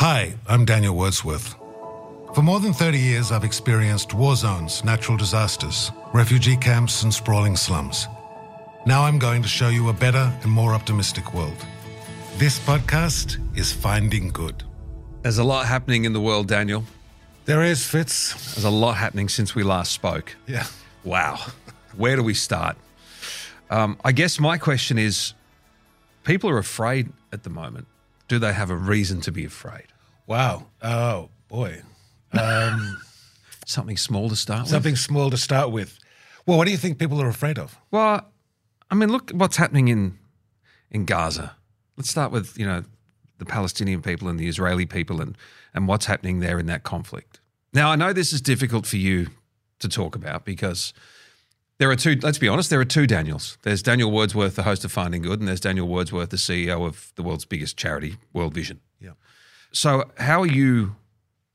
Hi, I'm Daniel Wordsworth. For more than 30 years, I've experienced war zones, natural disasters, refugee camps, and sprawling slums. Now I'm going to show you a better and more optimistic world. This podcast is Finding Good. There's a lot happening in the world, Daniel. There is, Fitz. There's a lot happening since we last spoke. Yeah. Wow. Where do we start? Um, I guess my question is people are afraid at the moment. Do they have a reason to be afraid? Wow. Oh, boy. Um, Something small to start with? something small to start with. Well, what do you think people are afraid of? Well, I mean, look what's happening in in Gaza. Let's start with you know the Palestinian people and the Israeli people and and what's happening there in that conflict. Now, I know this is difficult for you to talk about because there are two. Let's be honest, there are two Daniels. There's Daniel Wordsworth, the host of Finding Good, and there's Daniel Wordsworth, the CEO of the world's biggest charity, World Vision. Yeah. So, how are you?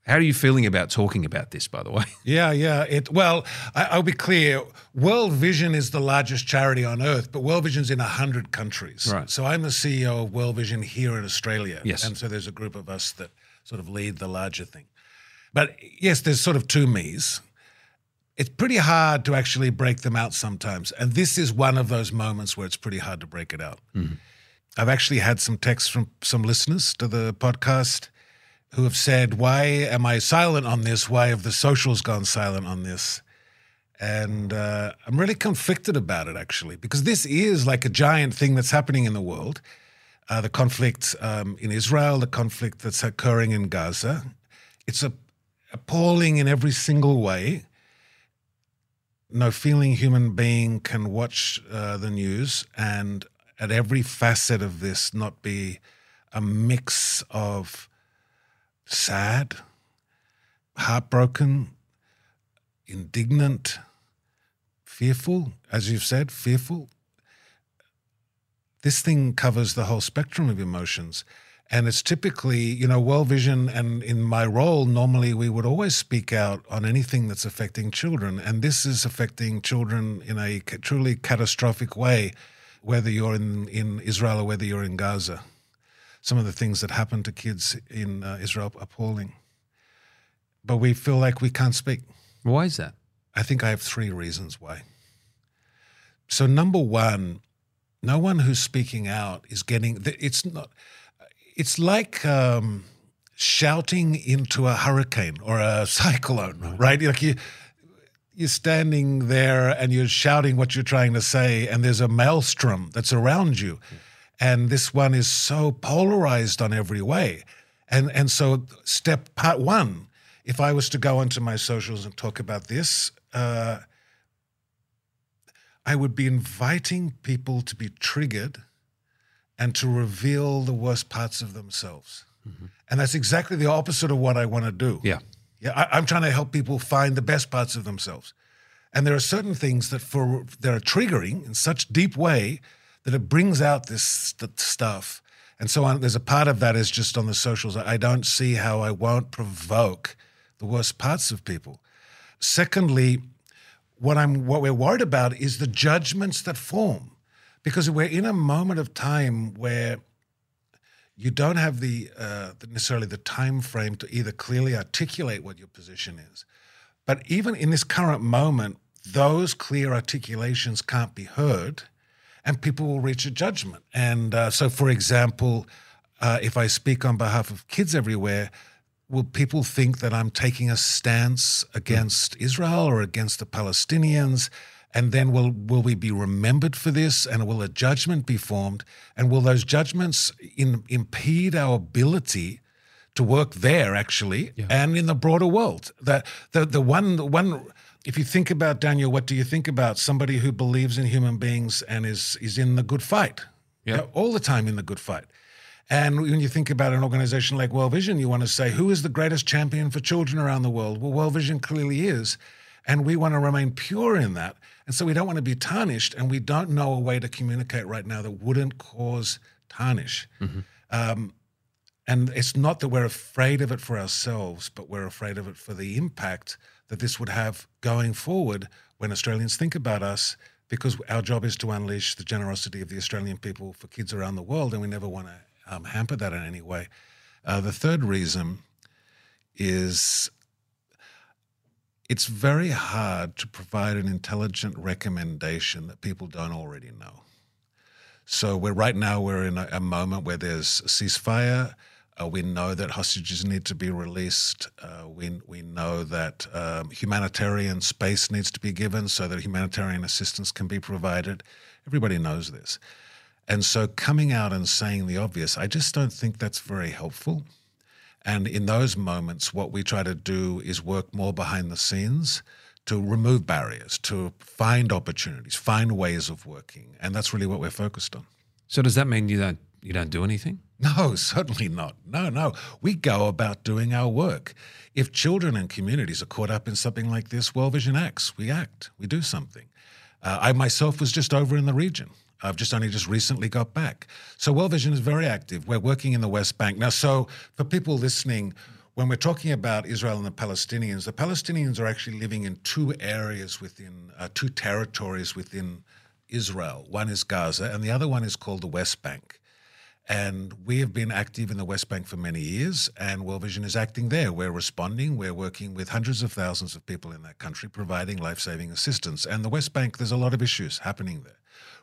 How are you feeling about talking about this? By the way, Yeah, yeah. It well, I, I'll be clear. World Vision is the largest charity on earth, but World Vision's in hundred countries. Right. So I'm the CEO of World Vision here in Australia. Yes. And so there's a group of us that sort of lead the larger thing. But yes, there's sort of two me's. It's pretty hard to actually break them out sometimes, and this is one of those moments where it's pretty hard to break it out. I've actually had some texts from some listeners to the podcast who have said, Why am I silent on this? Why have the socials gone silent on this? And uh, I'm really conflicted about it, actually, because this is like a giant thing that's happening in the world. Uh, the conflict um, in Israel, the conflict that's occurring in Gaza. It's a, appalling in every single way. No feeling human being can watch uh, the news and at every facet of this not be a mix of sad, heartbroken, indignant, fearful, as you've said, fearful. This thing covers the whole spectrum of emotions. And it's typically, you know, World Vision and in my role, normally we would always speak out on anything that's affecting children. And this is affecting children in a truly catastrophic way, whether you're in, in Israel or whether you're in Gaza. Some of the things that happen to kids in uh, Israel are appalling. But we feel like we can't speak. why is that? I think I have three reasons why. So, number one, no one who's speaking out is getting. It's not. It's like um, shouting into a hurricane or a cyclone, right? Like you, you're standing there and you're shouting what you're trying to say, and there's a maelstrom that's around you, and this one is so polarized on every way, and and so step part one. If I was to go onto my socials and talk about this, uh, I would be inviting people to be triggered and to reveal the worst parts of themselves. Mm-hmm. And that's exactly the opposite of what I want to do. Yeah. Yeah, I, I'm trying to help people find the best parts of themselves. And there are certain things that for that are triggering in such deep way that it brings out this st- stuff. And so on, there's a part of that is just on the socials. I don't see how I won't provoke the worst parts of people. Secondly, what I'm what we're worried about is the judgments that form, because we're in a moment of time where you don't have the, uh, the necessarily the time frame to either clearly articulate what your position is, but even in this current moment, those clear articulations can't be heard, and people will reach a judgment. And uh, so, for example, uh, if I speak on behalf of kids everywhere, will people think that I'm taking a stance against Israel or against the Palestinians? And then will will we be remembered for this? And will a judgment be formed? And will those judgments in, impede our ability to work there actually and in the broader world? That the the one the one if you think about Daniel, what do you think about somebody who believes in human beings and is is in the good fight? Yeah. You know, all the time in the good fight. And when you think about an organization like World Vision, you want to say, who is the greatest champion for children around the world? Well, World Vision clearly is. And we want to remain pure in that. And so we don't want to be tarnished. And we don't know a way to communicate right now that wouldn't cause tarnish. Um, and it's not that we're afraid of it for ourselves, but we're afraid of it for the impact that this would have going forward when Australians think about us, because our job is to unleash the generosity of the Australian people for kids around the world, and we never want to um, hamper that in any way. Uh, the third reason is it's very hard to provide an intelligent recommendation that people don't already know. So we're right now we're in a, a moment where there's a ceasefire. Uh, we know that hostages need to be released. Uh, we we know that um, humanitarian space needs to be given so that humanitarian assistance can be provided. Everybody knows this, and so coming out and saying the obvious, I just don't think that's very helpful. And in those moments, what we try to do is work more behind the scenes to remove barriers, to find opportunities, find ways of working, and that's really what we're focused on. So does that mean you don't you don't do anything? No, certainly not. No, no. We go about doing our work. If children and communities are caught up in something like this, World Vision acts. We act. We do something. Uh, I myself was just over in the region. I've just only just recently got back. So World Vision is very active. We're working in the West Bank. Now, so for people listening, when we're talking about Israel and the Palestinians, the Palestinians are actually living in two areas within, uh, two territories within Israel. One is Gaza, and the other one is called the West Bank. And we have been active in the West Bank for many years, and World Vision is acting there. We're responding. We're working with hundreds of thousands of people in that country, providing life saving assistance. And the West Bank, there's a lot of issues happening there.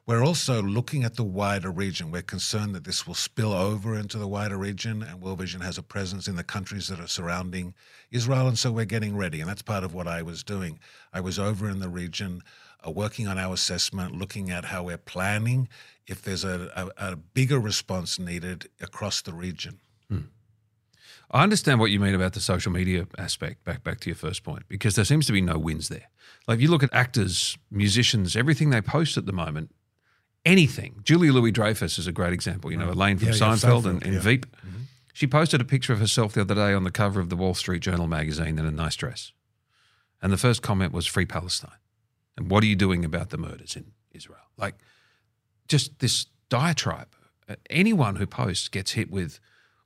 We're also looking at the wider region. We're concerned that this will spill over into the wider region, and World Vision has a presence in the countries that are surrounding Israel. And so we're getting ready. And that's part of what I was doing. I was over in the region. Working on our assessment, looking at how we're planning if there's a, a, a bigger response needed across the region. Hmm. I understand what you mean about the social media aspect. Back back to your first point, because there seems to be no wins there. Like if you look at actors, musicians, everything they post at the moment anything. Julia Louis Dreyfus is a great example. You know, Elaine from Yeah, yeah, Seinfeld, Seinfeld, and, and yeah. Veep. She posted a picture of herself the other day on the cover of the Wall Street Journal magazine in a nice dress. And the first comment was Free Palestine. And what are you doing about the murders in Israel? Like, just this diatribe. Uh, Anyone who posts gets hit with,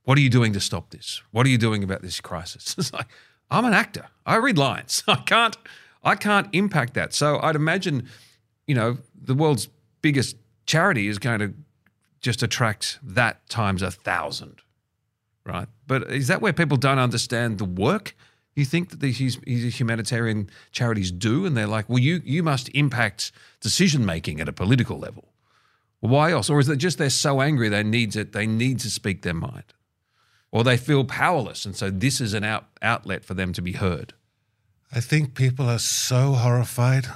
what are you doing to stop this? What are you doing about this crisis? It's like, I'm an actor. I read lines. I can't, I can't impact that. So I'd imagine, you know, the world's biggest charity is going to just attract that times a thousand, right? But is that where people don't understand the work? You think that these humanitarian charities do, and they're like, well, you you must impact decision making at a political level. Why else? Or is it just they're so angry they need it? They need to speak their mind, or they feel powerless, and so this is an out, outlet for them to be heard. I think people are so horrified,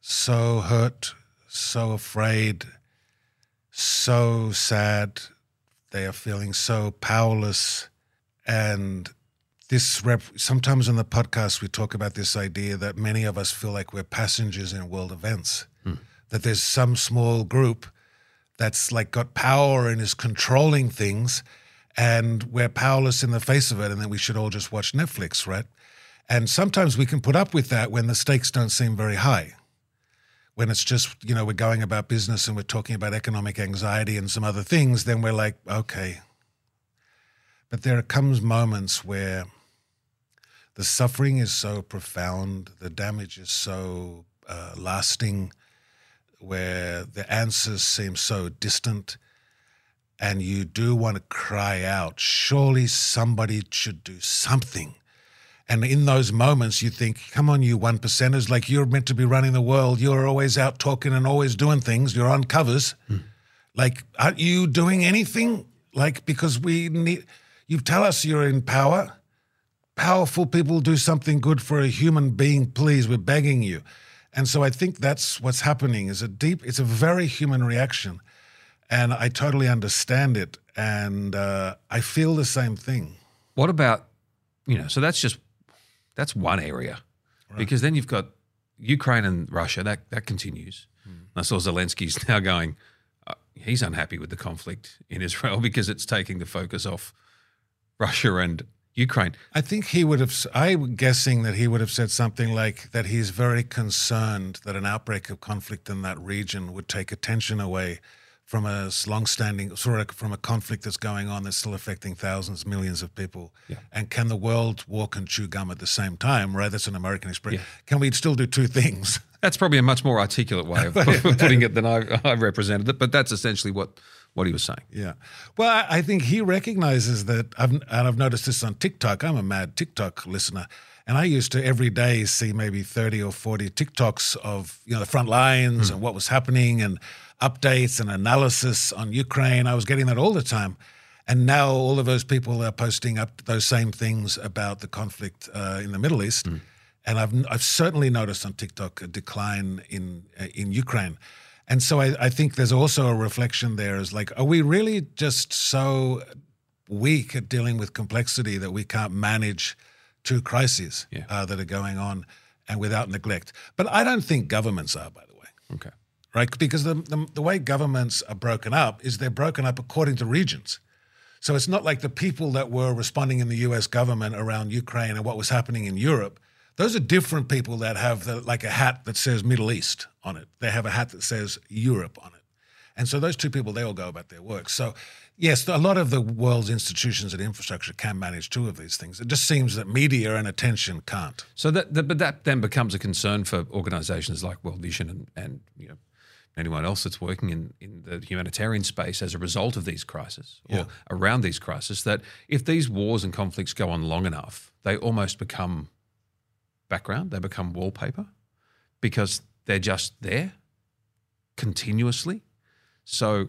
so hurt, so afraid, so sad. They are feeling so powerless. And this rep- sometimes in the podcast, we talk about this idea that many of us feel like we're passengers in world events, hmm. that there's some small group that's like got power and is controlling things. And we're powerless in the face of it, and then we should all just watch Netflix, right? And sometimes we can put up with that when the stakes don't seem very high. When it's just, you know, we're going about business and we're talking about economic anxiety and some other things, then we're like, okay. But there comes moments where the suffering is so profound, the damage is so uh, lasting, where the answers seem so distant, and you do want to cry out, surely somebody should do something. And in those moments, you think, come on, you one percenters, like you're meant to be running the world. You're always out talking and always doing things. You're on covers. Like, aren't you doing anything? Like, because we need, you tell us you're in power. Powerful people do something good for a human being, please. We're begging you. And so I think that's what's happening is a deep, it's a very human reaction. And I totally understand it. And uh, I feel the same thing. What about, you know, so that's just that's one area, because then you've got Ukraine and Russia that that continues. I saw Zelensky's now going. Uh, he's unhappy with the conflict in Israel because it's taking the focus off Russia and Ukraine. I think he would have, I'm guessing that he would have said something like that he's very concerned that an outbreak of conflict in that region would take attention away from a long-standing, sort of from a conflict that's going on that's still affecting thousands, millions of people. Yeah. And can the world walk and chew gum at the same time, right? That's an American expression. Yeah. Can we still do two things? That's probably a much more articulate way of putting it than I, I represented it, but that's essentially what what he was saying. Yeah. Well, I, think he recognizes that, I've, and I've noticed this on TikTok. I'm a mad TikTok listener. And I used to every day see maybe 30 or 40 TikToks of, you know, the front lines and what was happening and updates and analysis on Ukraine. I was getting that all the time. And now all of those people are posting up those same things about the conflict uh, in the Middle East. And I've, I've certainly noticed on TikTok a decline in, uh, in Ukraine. And so I, I think there's also a reflection there is like, are we really just so weak at dealing with complexity that we can't manage two crises Yeah. uh, that are going on and without neglect? But I don't think governments are, by the way Okay. right? Because the, the, the way governments are broken up is they're broken up according to regions. So it's not like the people that were responding in the US government around Ukraine and what was happening in Europe. Those are different people that have the, like a hat that says Middle East on it. They have a hat that says Europe on it. And so those two people, they all go about their work. So, yes, a lot of the world's institutions and infrastructure can manage two of these things. It just seems that media and attention can't. So that, that, but that then becomes a concern for organisations like World Vision and, and you know anyone else that's working in, in the humanitarian space as a result of these crises or Yeah. around these crises. That if these wars and conflicts go on long enough, they almost become background. They become wallpaper because they're just there continuously. So.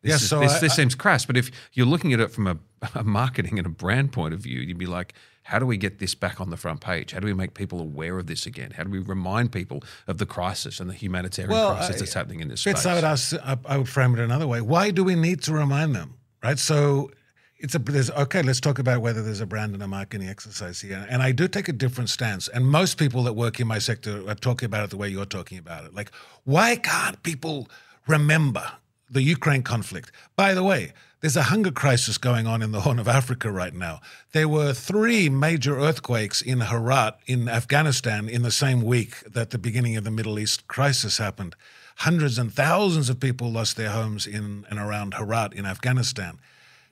This, Yeah, is- so this, I- this I- seems crass, but if you're looking at it from a, a marketing and a brand point of view, you'd be like, how do we get this back on the front page? How do we make people aware of this again? How do we remind people of the crisis and the humanitarian Well, crisis I- that's happening in this space? I would ask, I would frame it another way. Why do we need to remind them? Right. So it's a there's okay. Let's talk about whether there's a brand and a marketing exercise here. And I do take a different stance. And most people that work in my sector are talking about it the way you're talking about it. Like, why can't people remember the Ukraine conflict? By the way. There's a hunger crisis going on in the Horn of Africa right now. There were three major earthquakes in Herat in Afghanistan in the same week that the beginning of the Middle East crisis happened. Hundreds and thousands of people lost their homes in and around Herat in Afghanistan.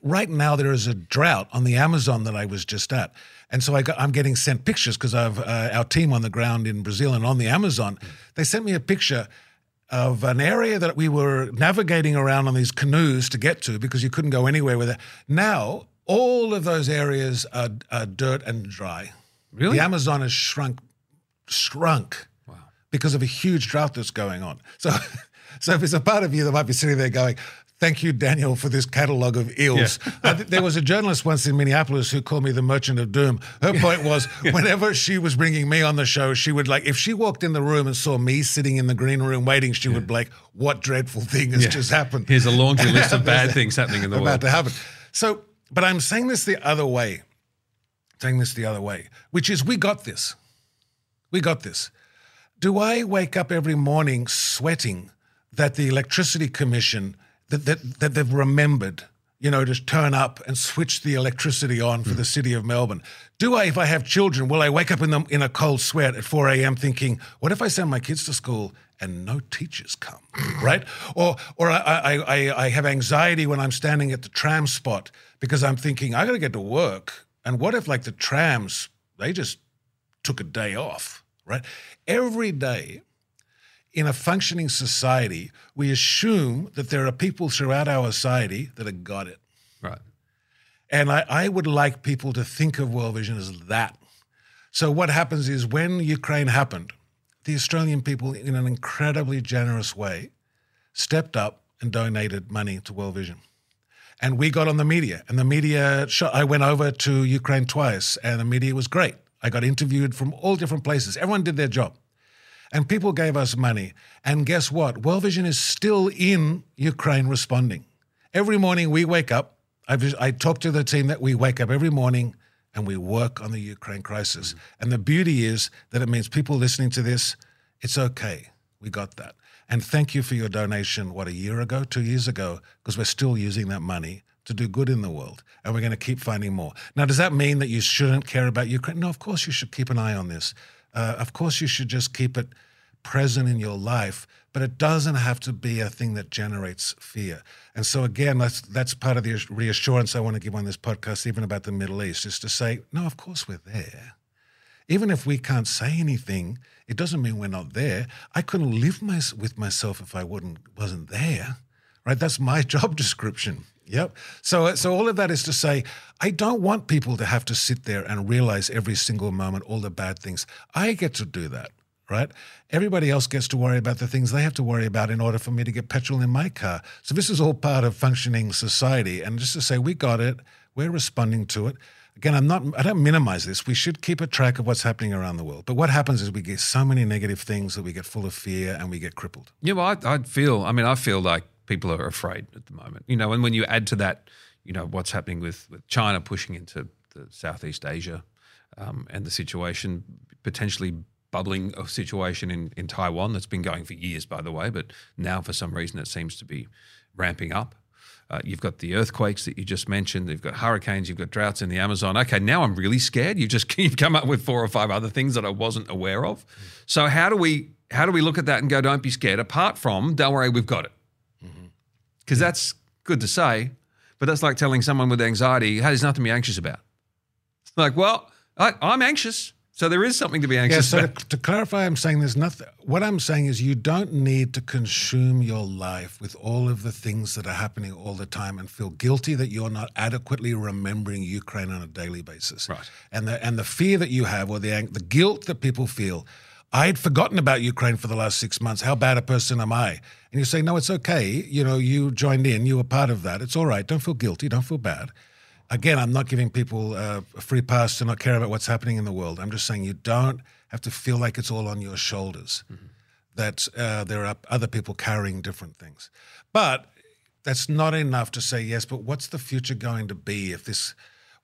Right now, there is a drought on the Amazon that I was just at. And so I got, I'm getting sent pictures because I've uh, our team on the ground in Brazil and on the Amazon. They sent me a picture of an area that we were navigating around on these canoes to get to because you couldn't go anywhere with it. Now, all of those areas are, are dirt and dry. Really? The Amazon has shrunk, shrunk because of a huge drought that's going on. So, so if it's a part of you that might be sitting there going, Thank you, Daniel, for this catalogue of ills. I th- there was a journalist once in Minneapolis who called me the Merchant of Doom. Her point was, whenever she was bringing me on the show, she would like, if she walked in the room and saw me sitting in the green room waiting, she would be like, "What dreadful thing has just happened?" Here's a laundry list of bad things happening in the about world. to happen. So, but I'm saying this the other way. Saying this the other way, which is we got this. We got this. Do I wake up every morning sweating that the electricity commission that that, that they've remembered, you know, to turn up and switch the electricity on for hmm. the city of Melbourne? Do I, if I have children, will I wake up in the, in a cold sweat at 4 a.m. thinking, what if I send my kids to school and no teachers come, right? Or, or I, I, I, I have anxiety when I'm standing at the tram spot because I'm thinking I got to get to work, and what if like the trams they just took a day off, right? Every day in a functioning society, we assume that there are people throughout our society that have got it. Right. And I, I would like people to think of World Vision as that. So what happens is when Ukraine happened, the Australian people, in an incredibly generous way, stepped up and donated money to World Vision. And we got on the media, and the media. Shot, I went over to Ukraine twice, and the media was great. I got interviewed from all different places. Everyone did their job, and people gave us money. And guess what? World Vision is still in Ukraine responding. Every morning we wake up. I, I talk to the team that we wake up every morning and we work on the Ukraine crisis. Mm-hmm. And the beauty is that it means people listening to this, it's okay. We got that. And thank you for your donation, what, a year ago, two years ago, because we're still using that money to do good in the world. And we're going to keep finding more. Now, does that mean that you shouldn't care about Ukraine? No, of course you should keep an eye on this. Uh, of course you should just keep it present in your life, but it doesn't have to be a thing that generates fear. And so again, that's that's part of the reassurance I want to give on this podcast, even about the Middle East, is to say, no, of course we're there. Even if we can't say anything, it doesn't mean we're not there. I couldn't live my, with myself if I wouldn't wasn't there, right? That's my job description. Yep. So, so all of that is to say, I don't want people to have to sit there and realize every single moment all the bad things. I get to do that, right? Everybody else gets to worry about the things they have to worry about in order for me to get petrol in my car. So this is all part of functioning society. And just to say, we got it, we're responding to it. Again, I'm not. I don't minimize this. We should keep a track of what's happening around the world. But what happens is we get so many negative things that we get full of fear and we get crippled. Yeah, well, I, I feel. I mean, I feel like people are afraid at the moment. You know, and when you add to that, you know, what's happening with, with China pushing into the Southeast Asia um, and the situation potentially bubbling a situation in, in Taiwan that's been going for years, by the way, but now for some reason it seems to be ramping up. Uh, you've got the earthquakes that you just mentioned. You've got hurricanes. You've got droughts in the Amazon. Okay, now I'm really scared. You've just you've come up with four or five other things that I wasn't aware of. So how do we how do we look at that and go, don't be scared? Apart from, don't worry, we've got it because that's good to say, but that's like telling someone with anxiety, hey, there's nothing to be anxious about. It's like, well, I, I'm anxious. So there is something to be Yeah, anxious so to, about. to clarify, I'm saying there's nothing. What I'm saying is you don't need to consume your life with all of the things that are happening all the time and feel guilty that you're not adequately remembering Ukraine on a daily basis. Right. And the and the fear that you have, or the the guilt that people feel. I had forgotten about Ukraine for the last six months. How bad a person am I? And you say, no, it's okay. You know, you joined in. You were part of that. It's all right. Don't feel guilty. Don't feel bad again, I'm not giving people uh, a free pass to not care about what's happening in the world. I'm just saying you don't have to feel like it's all on your shoulders, that uh, there are other people carrying different things. But that's not enough to say, yes, but what's the future going to be if this,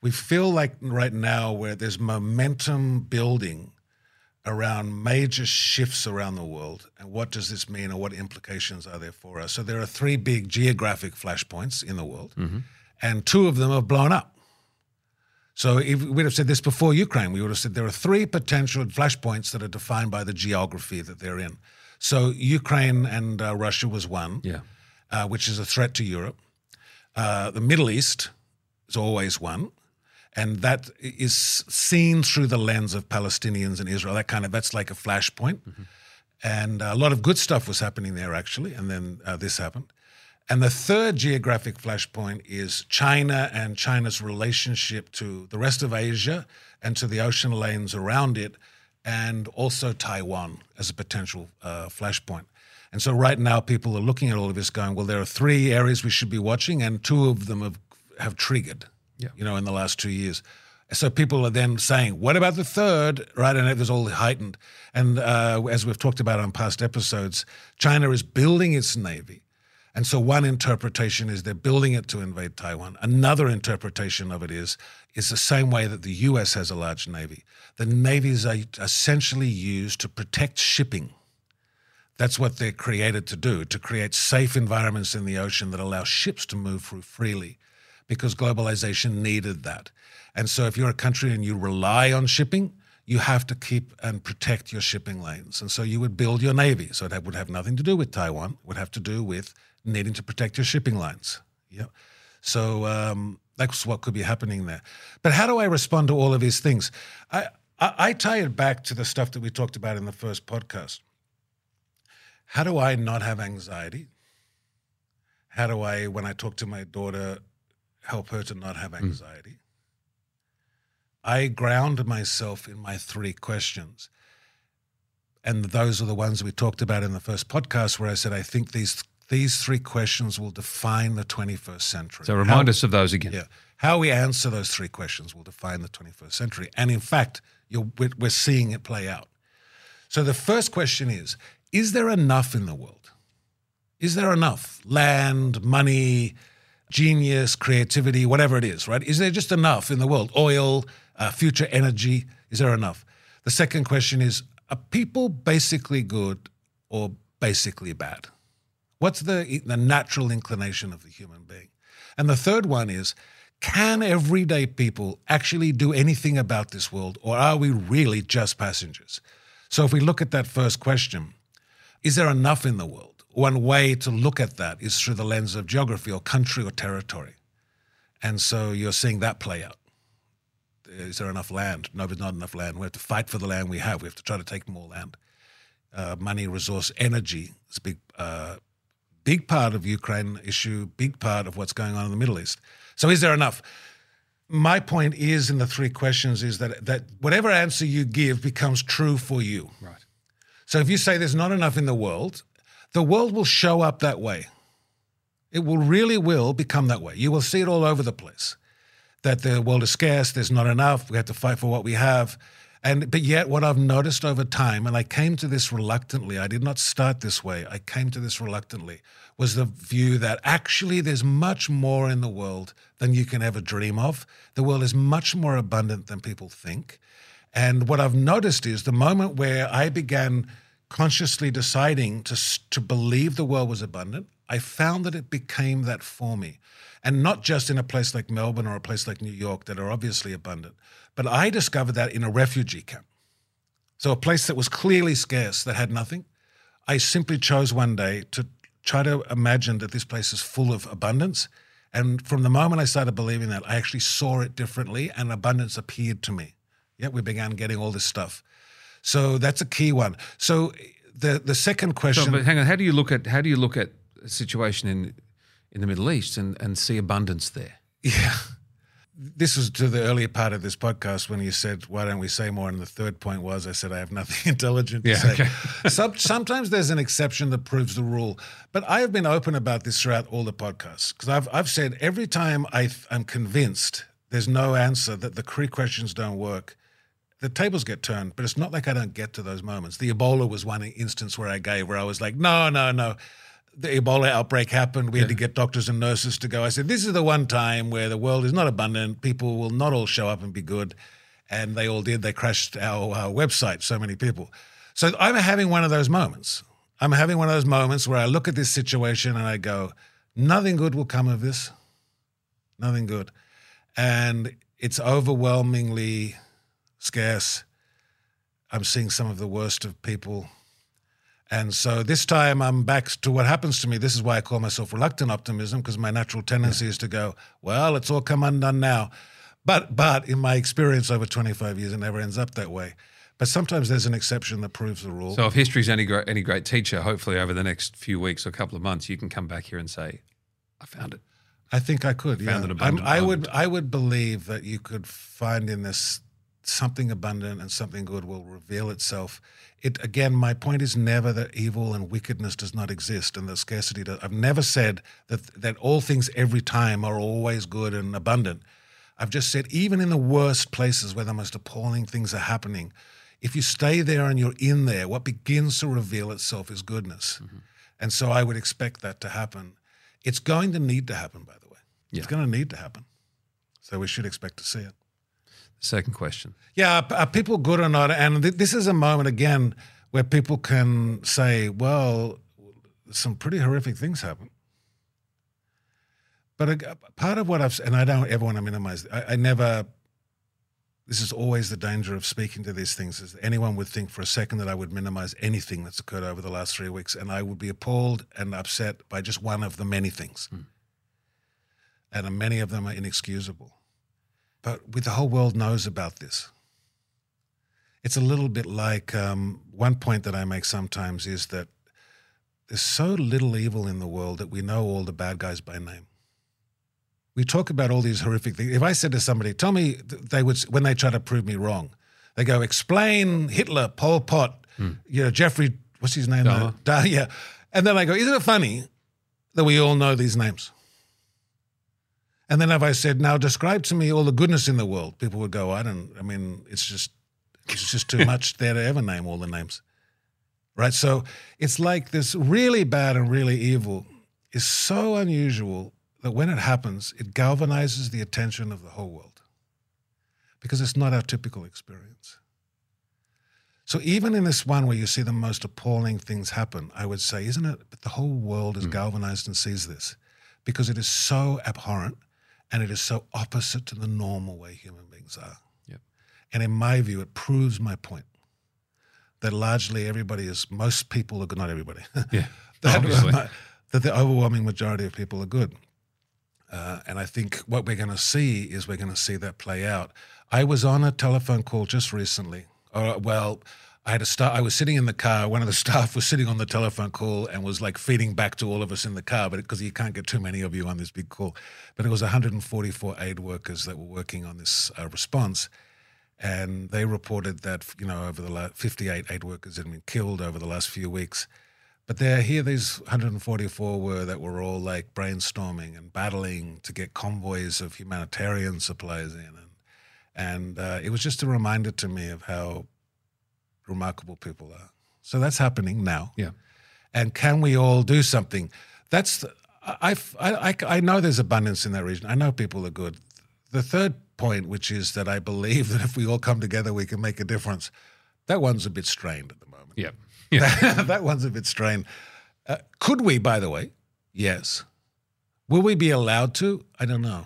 we feel like right now where there's momentum building around major shifts around the world and what does this mean and what implications are there for us? So there are three big geographic flashpoints in the world and two of them have blown up. So if we'd have said this before ukraine we would have said there are three potential flashpoints that are defined by the geography that they're in. So ukraine and uh, russia was one Yeah. uh, which is a threat to Europe. Uh, the Middle East is always one, and that is seen through the lens of Palestinians and Israel. That kind of that's like a flashpoint, and a lot of good stuff was happening there actually, and then uh, this happened. And the third geographic flashpoint is China and China's relationship to the rest of Asia and to the ocean lanes around it, and also Taiwan as a potential uh, flashpoint. And so right now, people are looking at all of this, going, "Well, there are three areas we should be watching, and two of them have have triggered, Yeah. you know, in the last two years." So people are then saying, "What about the third? Right, and it was all heightened. And uh, as we've talked about on past episodes, China is building its navy. And so one interpretation is they're building it to invade Taiwan. Another interpretation of it is is the same way that the US has a large navy. The navies are essentially used to protect shipping. That's what they're created to do, to create safe environments in the ocean that allow ships to move through freely because globalization needed that. And so if you're a country and you rely on shipping, you have to keep and protect your shipping lanes. And so you would build your navy. So that would have nothing to do with Taiwan. It would have to do with needing to protect your shipping lines. Yeah. So um, that's what could be happening there. But how do I respond to all of these things? I, I, I tie it back to the stuff that we talked about in the first podcast. How do I not have anxiety? How do I, when I talk to my daughter, help her to not have hmm. anxiety? I ground myself in my three questions. And those are the ones we talked about in the first podcast, where I said, I think these these three questions will define the 21st century. So remind How- us of those again. yeah. How we answer those three questions will define the 21st century. And in fact, you're, we're, we're seeing it play out. So the first question is Is there enough in the world? Is there enough land, money, genius, creativity, whatever it is, right? Is there just enough in the world? Oil, uh, future energy, is there enough? The second question is Are people basically good or basically bad? What's the, the natural inclination of the human being? And the third one is can everyday people actually do anything about this world, or are we really just passengers? So, if we look at that first question, is there enough in the world? One way to look at that is through the lens of geography or country or territory. And so you're seeing that play out. Is there enough land? No, there's not enough land. We have to fight for the land we have. We have to try to take more land. Uh, money, resource, energy is a big uh, big part of Ukraine issue, big part of what's going on in the Middle East. So is there enough? My point is in the three questions is that that whatever answer you give becomes true for you. Right. So if you say there's not enough in the world, the world will show up that way. It will really will become that way. You will see it all over the place. That the world is scarce, there's not enough, we have to fight for what we have. And but yet what I've noticed over time, and I came to this reluctantly, I did not start this way, I came to this reluctantly, was the view that actually there's much more in the world than you can ever dream of. The world is much more abundant than people think. And what I've noticed is the moment where I began consciously deciding to, to believe the world was abundant, I found that it became that for me. And not just in a place like Melbourne or a place like New York that are obviously abundant, but I discovered that in a refugee camp. So, a place that was clearly scarce, that had nothing. I simply chose one day to try to imagine that this place is full of abundance. And from the moment I started believing that, I actually saw it differently and abundance appeared to me. Yeah, we began getting all this stuff. So that's a key one. So the the second question. So, but hang on, how do you look at how do you look at a situation in in the Middle East and, and see abundance there? Yeah. This was to the earlier part of this podcast when you said, "Why don't we say more?" And the third point was, I said, "I have nothing intelligent to Yeah, say." okay. Some, sometimes there's an exception that proves the rule, but I have been open about this throughout all the podcasts because I've I've said every time I I'm convinced there's no answer that the three questions don't work, the tables get turned. But it's not like I don't get to those moments. The Ebola was one instance where I gave where I was like, "No, no, no." the Ebola outbreak happened, we had to get doctors and nurses to go. I said, This is the one time where the world is not abundant. People will not all show up and be good. And they all did. They crashed our, our website, so many people. So I'm having one of those moments. I'm having one of those moments where I look at this situation and I go, Nothing good will come of this. Nothing good. And it's overwhelmingly scarce. I'm seeing some of the worst of people. And so this time I'm back to what happens to me. This is why I call myself reluctant optimism, because my natural tendency is to go, well, it's all come undone now. But but in my experience over 25 years, it never ends up that way. But sometimes there's an exception that proves the rule. So if history's any great any great teacher, hopefully over the next few weeks or couple of months, you can come back here and say, I found it. I think I could. Found yeah. I'm- would. I would believe that you could find in this something abundant and something good will reveal itself. It again. My point is never that evil and wickedness does not exist and that scarcity. Does, I've never said that that all things every time are always good and abundant. I've just said even in the worst places where the most appalling things are happening, if you stay there and you're in there, what begins to reveal itself is goodness. Mm-hmm. And so I would expect that to happen. It's going to need to happen, by the way. It's going to need to happen. So we should expect to see it. Second question. Yeah, are, people good or not? And th- this is a moment again where people can say, "Well, some pretty horrific things happen." But a, part of what I've and I don't ever want to minimize. I, I never. This is always the danger of speaking to these things. Is anyone would think for a second that I would minimize anything that's occurred over the last three weeks, and I would be appalled and upset by just one of the many things, hmm. and many of them are inexcusable but with the whole world knows about this. It's a little bit like um, one point that I make sometimes is that there's so little evil in the world that we know all the bad guys by name. We talk about all these horrific things. If I said to somebody, "Tell me," they would when they try to prove me wrong, they go, "Explain Hitler, Pol Pot, you know Jeffrey, what's his name? Dahmer. Da- yeah," and then I go, "Isn't it funny that we all know these names?" And then if I said, now describe to me all the goodness in the world, people would go, I don't, I mean, it's just, it's just too much there to ever name all the names. Right? So it's like this really bad and really evil is so unusual that when it happens, it galvanizes the attention of the whole world because it's not our typical experience. So even in this one where you see the most appalling things happen, I would say, isn't it? But the whole world is hmm. galvanized and sees this because it is so abhorrent and it is so opposite to the normal way human beings are. Yep. And in my view, it proves my point that largely everybody is, most people are good, not everybody, Yeah. that, Obviously. that the overwhelming majority of people are good. Uh, and I think what we're going to see is we're going to see that play out. I was on a telephone call just recently. Or, well, I had a star. I was sitting in the car. One of the staff was sitting on the telephone call and was like feeding back to all of us in the car, but because you can't get too many of you on this big call. But it was 144 aid workers that were working on this uh, response, and they reported that you know over the last 58 aid workers had been killed over the last few weeks. But there, here, these 144 were that were all like brainstorming and battling to get convoys of humanitarian supplies in, and and uh, it was just a reminder to me of how remarkable people are. So that's happening now. Yeah. And can we all do something? That's the, I, I, I, I know there's abundance in that region. I know people are good. The third point, which is that I believe that if we all come together, we can make a difference. That one's a bit strained at the moment. Yeah. that, that one's a bit strained. Uh, could we, by the way? Yes. Will we be allowed to? I don't know.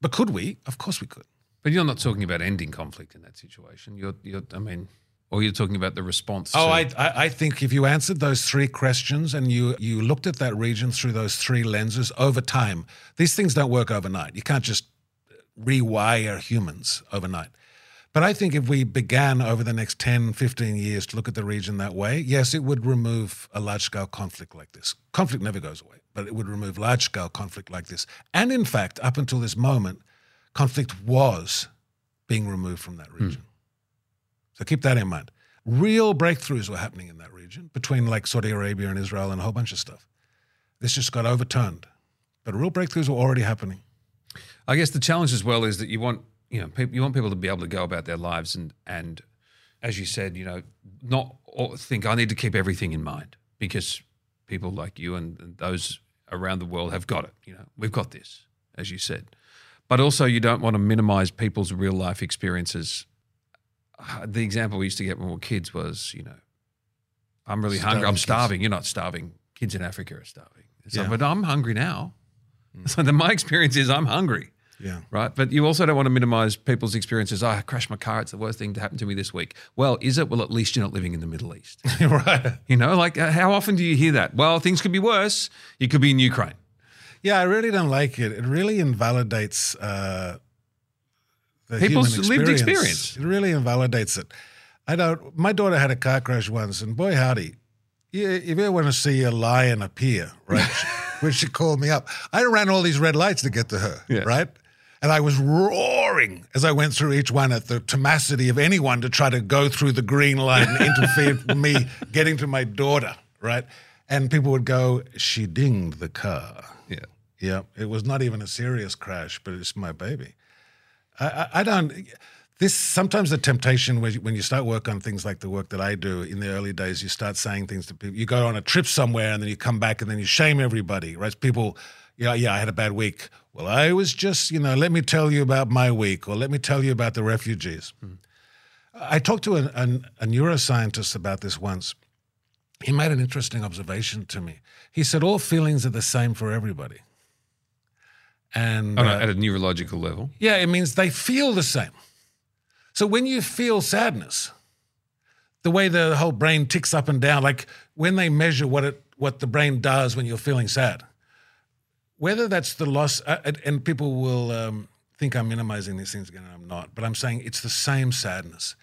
But could we? Of course we could. But you're not talking about ending conflict in that situation. You're, you're I mean, or you're talking about the response. Oh, I, I think if you answered those three questions and you you looked at that region through those three lenses over time, these things don't work overnight. You can't just rewire humans overnight. But I think if we began over the next 10, 15 years to look at the region that way, yes, it would remove a large scale conflict like this. Conflict never goes away, but it would remove large scale conflict like this. And in fact, up until this moment, conflict was being removed from that region. So keep that in mind. Real breakthroughs were happening in that region between like Saudi Arabia and Israel and a whole bunch of stuff. This just got overturned. But real breakthroughs were already happening. I guess the challenge as well is that you want you know people, you want people to be able to go about their lives and and as you said you know not think I need to keep everything in mind because people like you and, and those around the world have got it you know we've got this as you said but also you don't want to minimize people's real life experiences the example we used to get when we were kids was you know I'm really hungry I'm kids. starving you're not starving kids in Africa are starving like, Yeah. but I'm hungry now so then my experience is I'm hungry Yeah. right? But you also don't want to minimize people's experiences. Oh, I crashed my car. It's the worst thing to happen to me this week. Well, is it? Well, at least you're not living in the Middle East. right. You know, like uh, how often do you hear that? Well, things could be worse. You could be in Ukraine. Yeah, I really don't like it. It really invalidates uh, People's lived experience. It really invalidates it. I don't. My daughter had a car crash once, and boy, howdy, you, if you ever want to see a lion appear, right? when she called me up, I ran all these red lights to get to her, Yeah. right? And I was roaring as I went through each one at the tenacity of anyone to try to go through the green light and interfere with me getting to my daughter, right? And people would go, "She dinged the car." Yeah. Yeah, it was not even a serious crash, but it's my baby. I, I, don't. This sometimes the temptation when you, when you start work on things like the work that I do in the early days, you start saying things to people. You go on a trip somewhere and then you come back and then you shame everybody, right? People, yeah, yeah, I had a bad week. Well, I was just, you know, let me tell you about my week, or let me tell you about the refugees. Hmm. I talked to an, an, a neuroscientist about this once. He made an interesting observation to me. He said all feelings are the same for everybody. And Oh, no, uh, at a neurological level. yeah, it means they feel the same. So when you feel sadness, the way the whole brain ticks up and down, like when they measure what it what the brain does when you're feeling sad, whether that's the loss, uh, and- and people will um, think I'm minimizing these things again, and I'm not, but I'm saying it's the same sadness.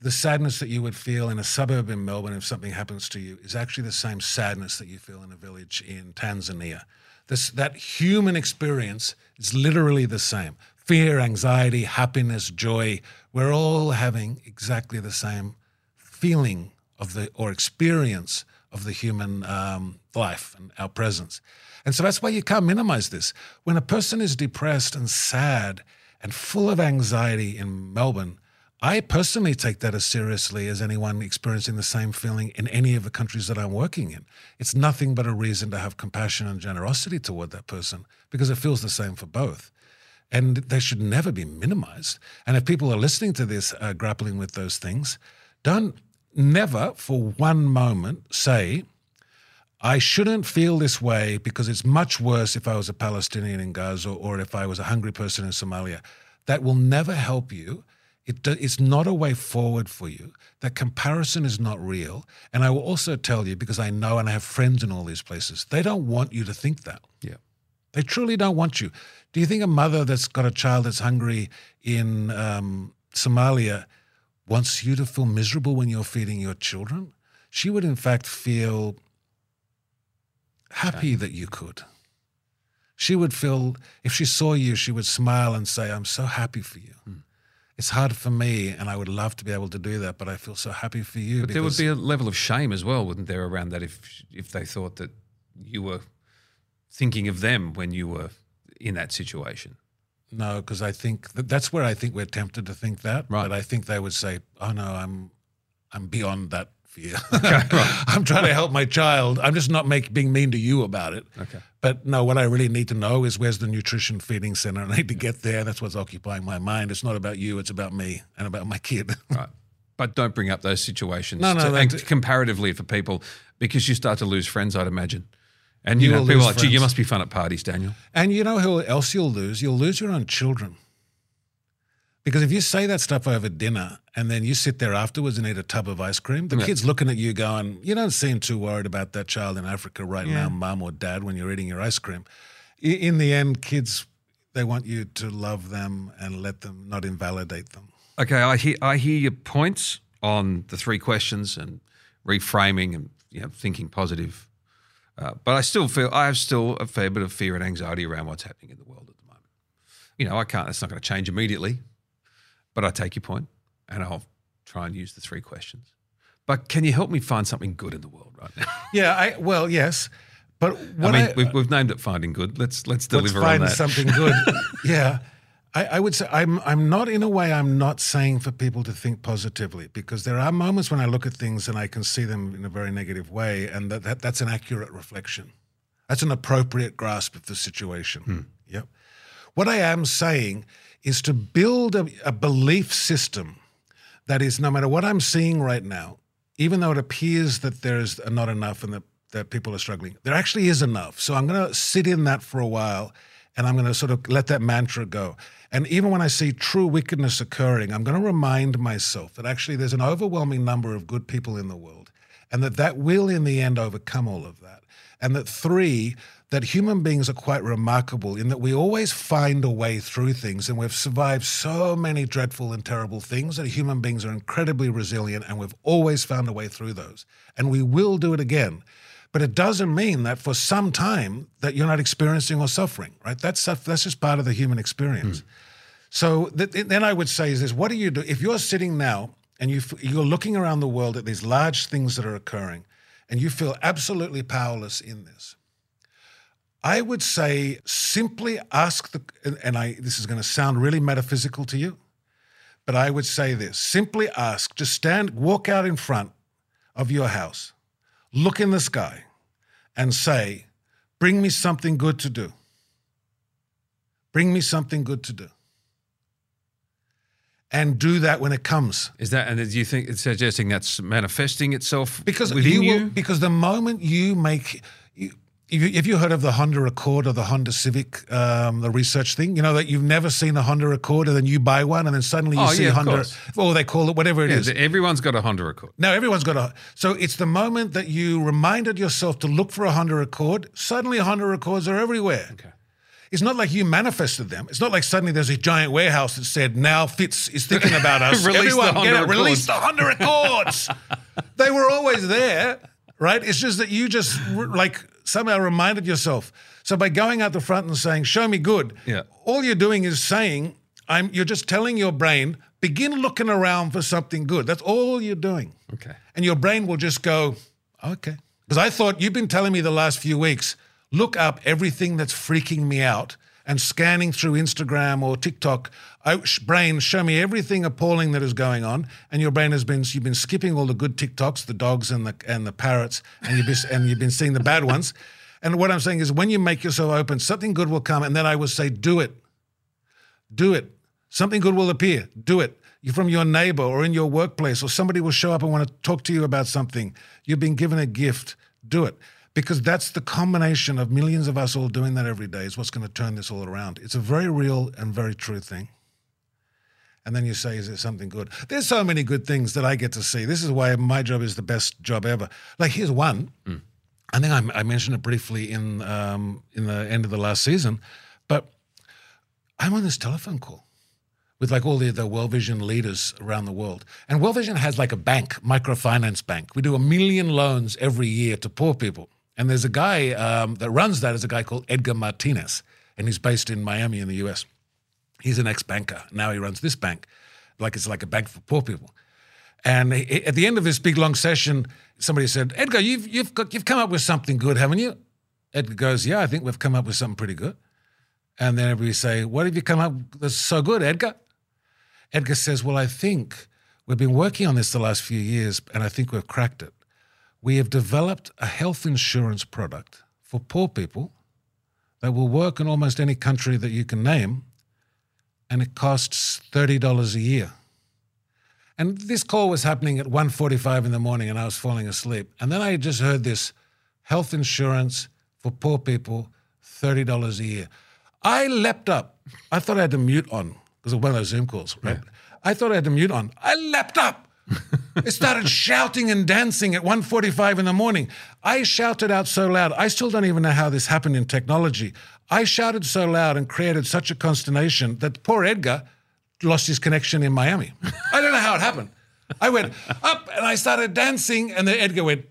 The sadness that you would feel in a suburb in Melbourne if something happens to you is actually the same sadness that you feel in a village in Tanzania. This, that human experience is literally the same. Fear, anxiety, happiness, joy, we're all having exactly the same feeling of the or experience of the human um, life and our presence. And so that's why you can't minimize this. When a person is depressed and sad and full of anxiety in Melbourne, I personally take that as seriously as anyone experiencing the same feeling in any of the countries that I'm working in. It's nothing but a reason to have compassion and generosity toward that person because it feels the same for both and they should never be minimized. And if people are listening to this, uh, grappling with those things, don't never for one moment say, I shouldn't feel this way because it's much worse if I was a Palestinian in Gaza or if I was a hungry person in Somalia. That will never help you. It do, it's not a way forward for you. That comparison is not real. And I will also tell you, because I know and I have friends in all these places, they don't want you to think that. Yeah. They truly don't want you. Do you think a mother that's got a child that's hungry in um, Somalia wants you to feel miserable when you're feeding your children, she would in fact feel happy that you could. She would feel, if she saw you, she would smile and say, I'm so happy for you. Hmm. It's hard for me, and I would love to be able to do that, but I feel so happy for you. But there would be a level of shame as well, wouldn't there, around that if if they thought that you were thinking of them when you were in that situation. No, because I think that that's where I think we're tempted to think that. Right. But I think they would say, "Oh no, I'm, I'm beyond that fear. I'm trying to help my child. I'm just not make, being mean to you about it. Okay. But no, what I really need to know is where's the nutrition feeding center. I need to get there. That's what's occupying my mind. It's not about you. It's about me and about my kid. Right. But don't bring up those situations. No, no, to- and comparatively for people, because you start to lose friends, I'd imagine. And you, You know, people like, gee, you must be fun at parties, Daniel. And you know who else you'll lose? You'll lose your own children. Because if you say that stuff over dinner and then you sit there afterwards and eat a tub of ice cream, the Yeah. kid's looking at you going, You don't seem too worried about that child in Africa right now, mum or dad, when you're eating your ice cream. In the end, kids, they want you to love them and let them not invalidate them. Okay, I hear I hear your points on the three questions and reframing and you know, thinking positive. Uh, but I still feel I have still a fair bit of fear and anxiety around what's happening in the world at the moment. You know, I can't. It's not going to change immediately. But I take your point, and I'll try and use the three questions. But can you help me find something good in the world right now? Yeah, I well, yes. But I mean, I, we've, we've named it finding good. Let's let's deliver let's deliver on find that. something good. yeah. I, I would say I'm I'm not in a way I'm not saying for people to think positively because there are moments when I look at things and I can see them in a very negative way and that, that that's an accurate reflection. That's an appropriate grasp of the situation. Hmm. Yep. What I am saying is to build a, a belief system that is no matter what I'm seeing right now, even though it appears that there's not enough and that, that people are struggling, there actually is enough. So I'm going to sit in that for a while and I'm going to sort of let that mantra go. And even when I see true wickedness occurring, I'm going to remind myself that actually there's an overwhelming number of good people in the world and that that will in the end overcome all of that. And that three, that human beings are quite remarkable in that we always find a way through things and we've survived so many dreadful and terrible things that human beings are incredibly resilient and we've always found a way through those. And we will do it again. But it doesn't mean that for some time that you're not experiencing or suffering, right? That's that's just part of the human experience. Hmm. So th- then I would say is this: What do you do if you're sitting now and you f- you're looking around the world at these large things that are occurring, and you feel absolutely powerless in this? I would say simply ask the, and- and I this is going to sound really metaphysical to you, but I would say this: simply ask, just stand, walk out in front of your house, look in the sky, and say, "Bring me something good to do." Bring me something good to do. And do that when it comes. Is that and do you think it's suggesting that's manifesting itself Because within you, you? will, because the moment you make you, if you, you heard of the Honda Accord or the Honda Civic, um, the research thing? You know that you've never seen a Honda Accord, and then you buy one, and then suddenly you Oh, see yeah, Honda, course. or they call it whatever it Yeah, is. everyone's got a Honda Accord. Now everyone's got a. So it's the moment that you reminded yourself to look for a Honda Accord. Suddenly, Honda Accords are everywhere. Okay. It's not like you manifested them. It's not like suddenly there's a giant warehouse that said, now Fitz is thinking about us. Release the Everyone, get it, release the Honda Accords. they were always there, right? It's just that you just like somehow reminded yourself. So by going out the front and saying, show me good, Yeah. all you're doing is saying, I'm, you're just telling your brain, begin looking around for something good. That's all you're doing. Okay. And your brain will just go, okay. Because I thought you've been telling me the last few weeks, look up everything that's freaking me out and scanning through Instagram or TikTok. oh, brain, show me everything appalling that is going on. And your brain has been, you've been skipping all the good TikToks, the dogs and the, and the parrots, and you've, been, and you've been seeing the bad ones. And what I'm saying is when you make yourself open, something good will come. And then I will say, do it. Do it. Something good will appear. Do it. You're from your neighbor or in your workplace, or somebody will show up and want to talk to you about something. You've been given a gift. Do it. Because that's the combination of millions of us all doing that every day is what's going to turn this all around. It's a very real and very true thing. And then you say, is it something good? There's so many good things that I get to see. This is why my job is the best job ever. Like, here's one. I think I, I mentioned it briefly in um, in the end of the last season, but I'm on this telephone call with like all the, the World Vision leaders around the world. And World Vision has like a bank, microfinance bank. We do a million loans every year to poor people. And there's a guy um, that runs that is a guy called Edgar Martinez, and he's based in Miami in the US. He's an ex-banker. Now he runs this bank, like it's like a bank for poor people. And he- at the end of this big long session, somebody said, "Edgar, you've you've got you've come up with something good, haven't you?" Edgar goes, "Yeah, I think we've come up with something pretty good." And then everybody say, "What have you come up that's so good, Edgar?" Edgar says, "Well, I think we've been working on this the last few years, and I think we've cracked it. We have developed a health insurance product for poor people that will work in almost any country that you can name, and it costs thirty dollars a year." And this call was happening at 1.45 in the morning, and I was falling asleep. And then I just heard this health insurance for poor people, $30 a year. I leapt up. I thought I had the mute on because of one of those Zoom calls, right? I thought I had the mute on. I leapt up. I started shouting and dancing at 1.45 in the morning. I shouted out so loud. I still don't even know how this happened in technology. I shouted so loud and created such a consternation that poor Edgar lost his connection in Miami. I don't know how it happened. I went up and I started dancing, and then Edgar went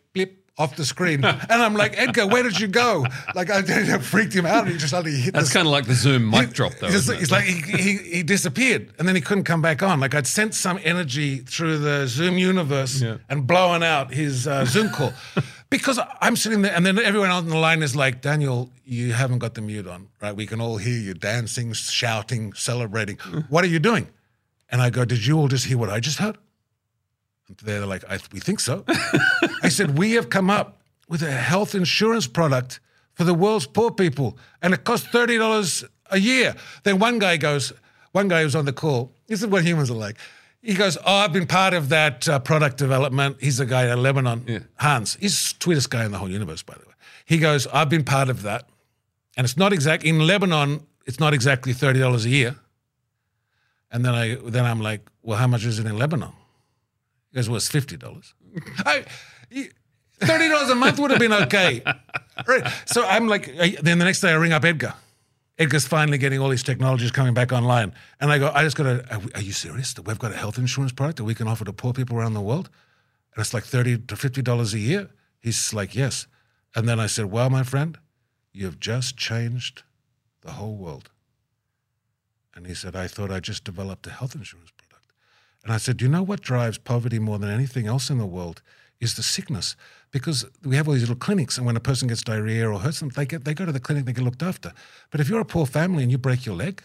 off the screen. And I'm like, Edgar, where did you go? Like, I, I freaked him out. And he just suddenly hit That's kind of like the Zoom mic drop, though. It? he's like he, he, he disappeared and then he couldn't come back on. Like I'd sent some energy through the Zoom universe Yeah. and blowing out his uh, Zoom call because I'm sitting there and then everyone on the line is like, Daniel, you haven't got the mute on, right? We can all hear you dancing, shouting, celebrating. What are you doing? And I go, Did you all just hear what I just heard? And they're like, I, We think so. I said, We have come up with a health insurance product for the world's poor people, and it costs $30 a year. Then one guy goes, one guy who was on the call, this is what humans are like. He goes, Oh, I've been part of that uh, product development. He's a guy in Lebanon, Hans. He's the sweetest guy in the whole universe, by the way. He goes, I've been part of that. And it's not exact, in Lebanon, it's not exactly $30 a year. And then I then I'm like, well, how much is it in Lebanon? He goes, well, it's fifty dollars. Thirty dollars a month would have been okay. Right. So I'm like, then the next day I ring up Edgar. Edgar's finally getting all these technologies coming back online, and I go, I just got to. Are, are you serious that we've got a health insurance product that we can offer to poor people around the world, and it's like thirty to fifty dollars a year? He's like, yes. And then I said, well, my friend, you have just changed the whole world. And he said, I thought I just developed a health insurance product. And I said, you know what drives poverty more than anything else in the world? Is the sickness. Because we have all these little clinics, and when a person gets diarrhea or hurts them, they, get, they go to the clinic, they get looked after. But if you're a poor family and you break your leg,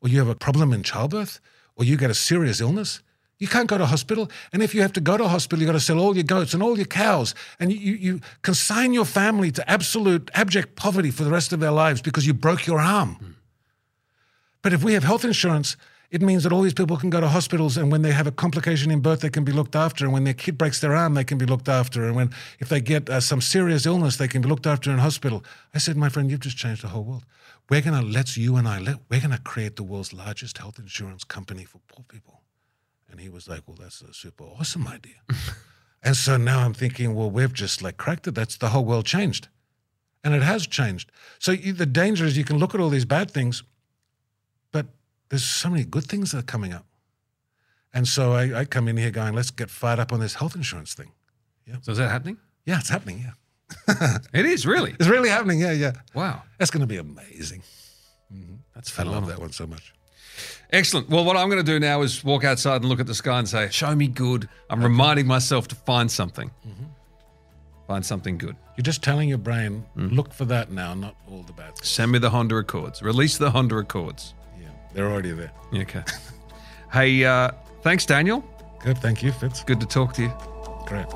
or you have a problem in childbirth, or you get a serious illness, you can't go to hospital. And if you have to go to hospital, you've got to sell all your goats and all your cows. And you, you, you consign your family to absolute abject poverty for the rest of their lives because you broke your arm. Hmm. But if we have health insurance, it means that all these people can go to hospitals and when they have a complication in birth, they can be looked after. And when their kid breaks their arm, they can be looked after. And when if they get uh, some serious illness, they can be looked after in hospital. I said, my friend, you've just changed the whole world. We're going to, let's you and I, let, we're to create the world's largest health insurance company for poor people. And he was like, well, that's a super awesome idea. and so now I'm thinking, well, we've just like cracked it. That's the whole world changed. And it has changed. So you, the danger is you can look at all these bad things, there's so many good things that are coming up. And so I, I come in here going, let's get fired up on this health insurance thing. Yeah. So is that happening? Yeah, it's happening. Yeah. It is really. It's really happening. Yeah, yeah. Wow, That's going to be amazing. Mm-hmm. that's phenomenal. I love that one so much. Excellent. Well, what I'm going to do now is walk outside and look at the sky and say, "Show me good." I'm reminding myself to find something. Mm-hmm. Find something good. You're just telling your brain, mm. look for that now, not all the bad things. Send me the Honda Accords. Release the Honda Accords. They're already there. Okay. hey, uh, thanks, Daniel. Good. Thank you, Fitz. Good to talk to you. Great.